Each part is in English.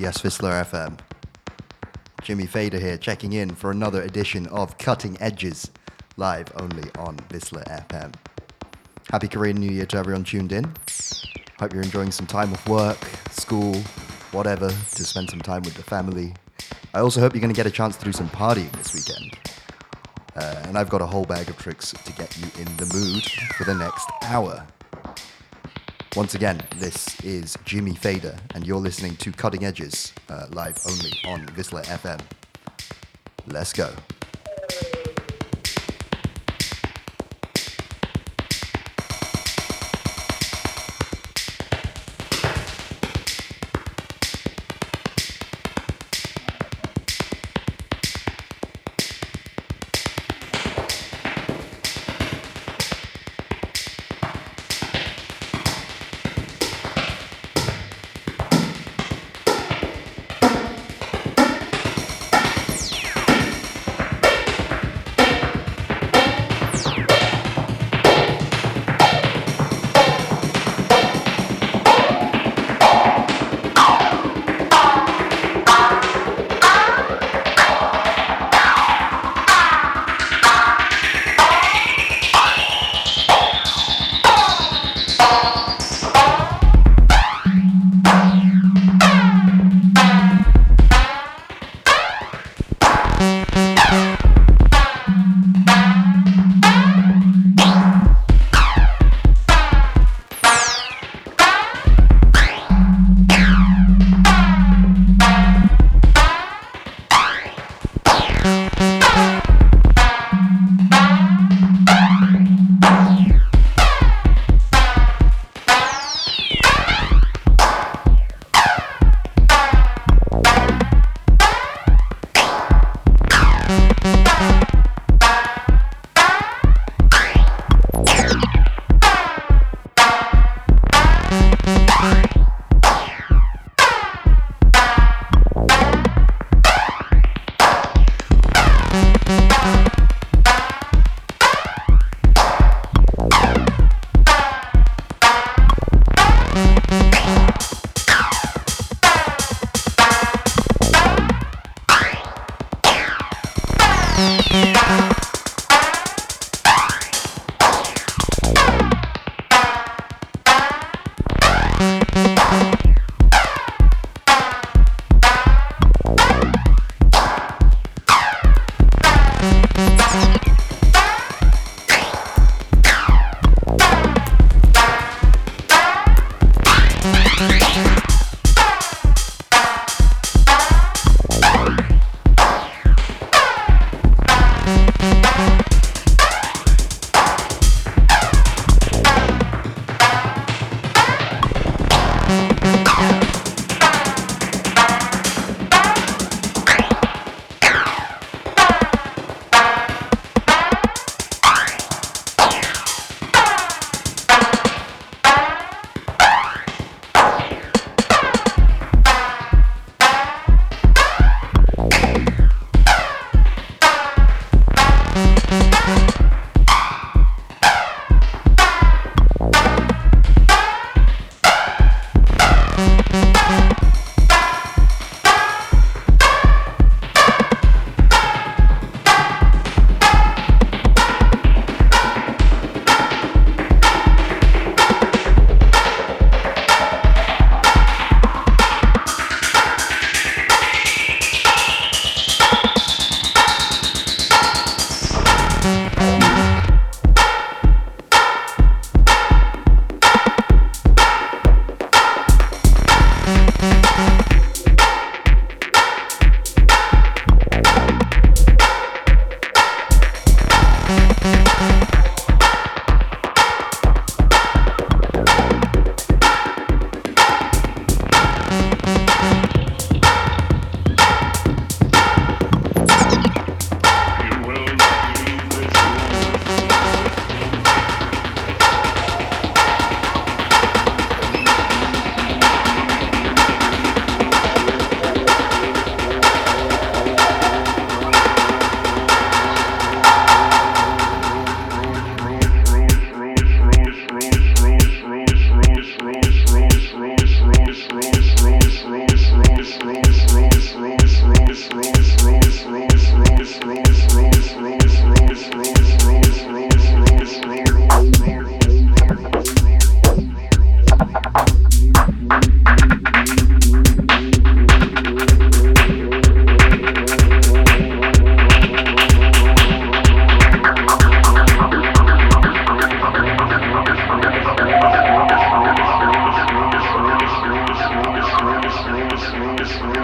Yes, VISLA FM. Jimmy Fader here, checking in for another edition of Cutting Edges, live only on VISLA FM. Happy Korean New Year to everyone tuned in. Hope you're enjoying some time off work, school, whatever, to spend some time with the family. I also hope you're going to get a chance to do some partying this weekend. Uh, and I've got a whole bag of tricks to get you in the mood for the next hour. Once again, this is Jimmy Fader, and you're listening to Cutting Edges, uh, live only on VISLA FM. Let's go.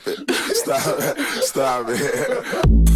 stop it. Stop it. Stop it.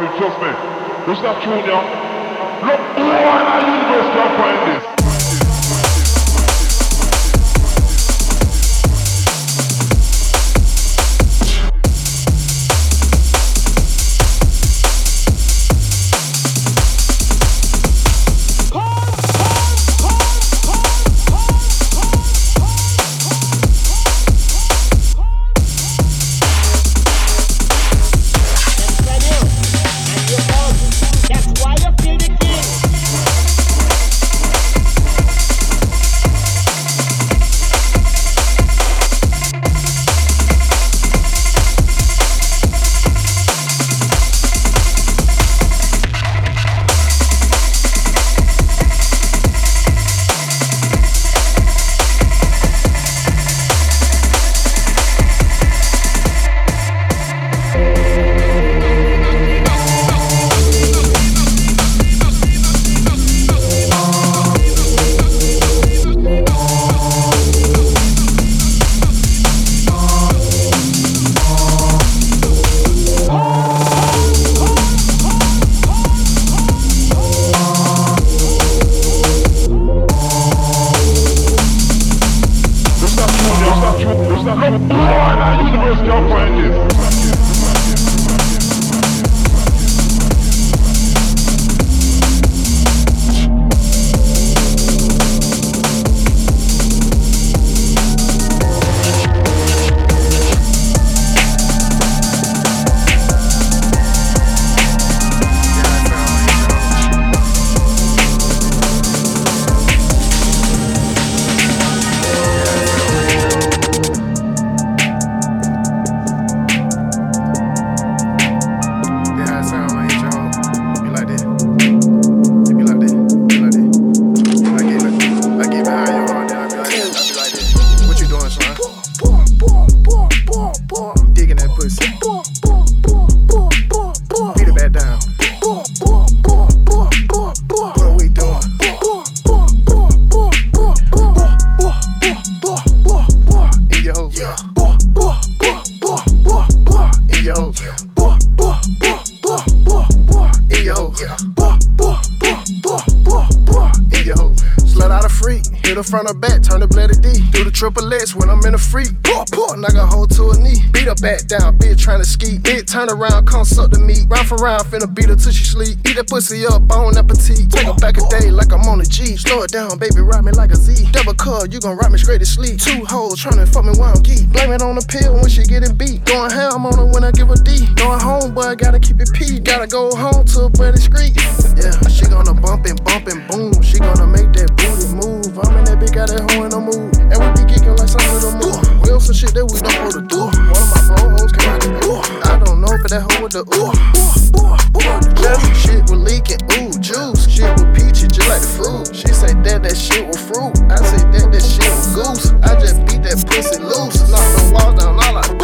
Rah. Massive, trust me. Just that tune, yeah. Front or back, turn around, come suck the meat. Round for round, finna beat her till she sleep. Eat that pussy up, bone appetite. Take her back a day like I'm on a G. Slow it down, baby, ride me like a Z. Double cut, you gon' ride me straight to sleep. Two hoes tryna fuck me while I'm geek. Blame it on the pill when she getting beat. Going ham on her when I give a D. Going home, boy, gotta keep it P. Gotta go home to a better street. Yeah, she gonna bump and bump and boom. She gonna make that booty move. I'm in that big, got that hoe in the mood. And we be kicking like some moon. We on some shit that we don't supposed to do. One of my bro hoes came out the door know for that hoe with the ooh. Just shit was leaking, ooh, juice. Shit was peachy, just like the food. She say that that shit was fruit. I say that that shit was goose. I just beat that pussy loose. Knock the walls down all like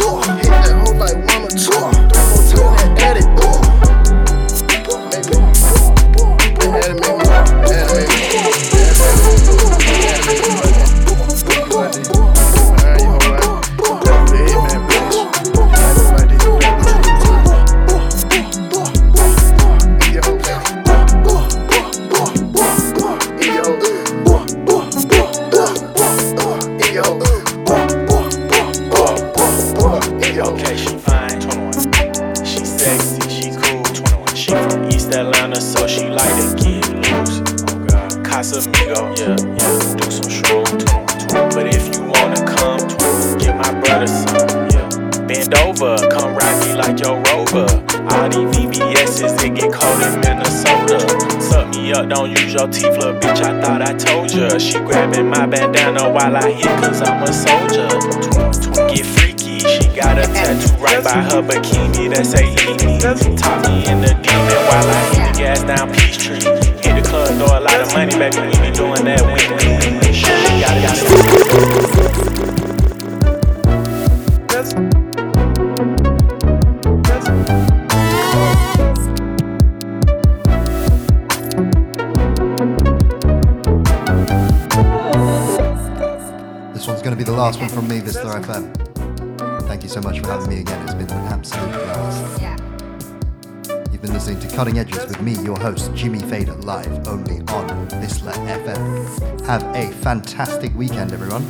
Bend over, come ride me like your rover. All these VVS's, it get cold in Minnesota. Suck me up, don't use your teeth, little bitch, I thought I told ya. She grabbing my bandana while I hit, cause I'm a soldier. Get freaky, she got a tattoo right by her bikini that say eat me. Top me in the demon while I hit the gas down Peachtree Hit the club, throw a lot of money, baby. We be doing that win win win. Gotta, last one from me, VISLA FM. Thank you so much for having me again. It's been an absolute blast. You've been listening to Cutting Edges with me, your host, Jimmy Fader, live only on VISLA FM. Have a fantastic weekend, everyone.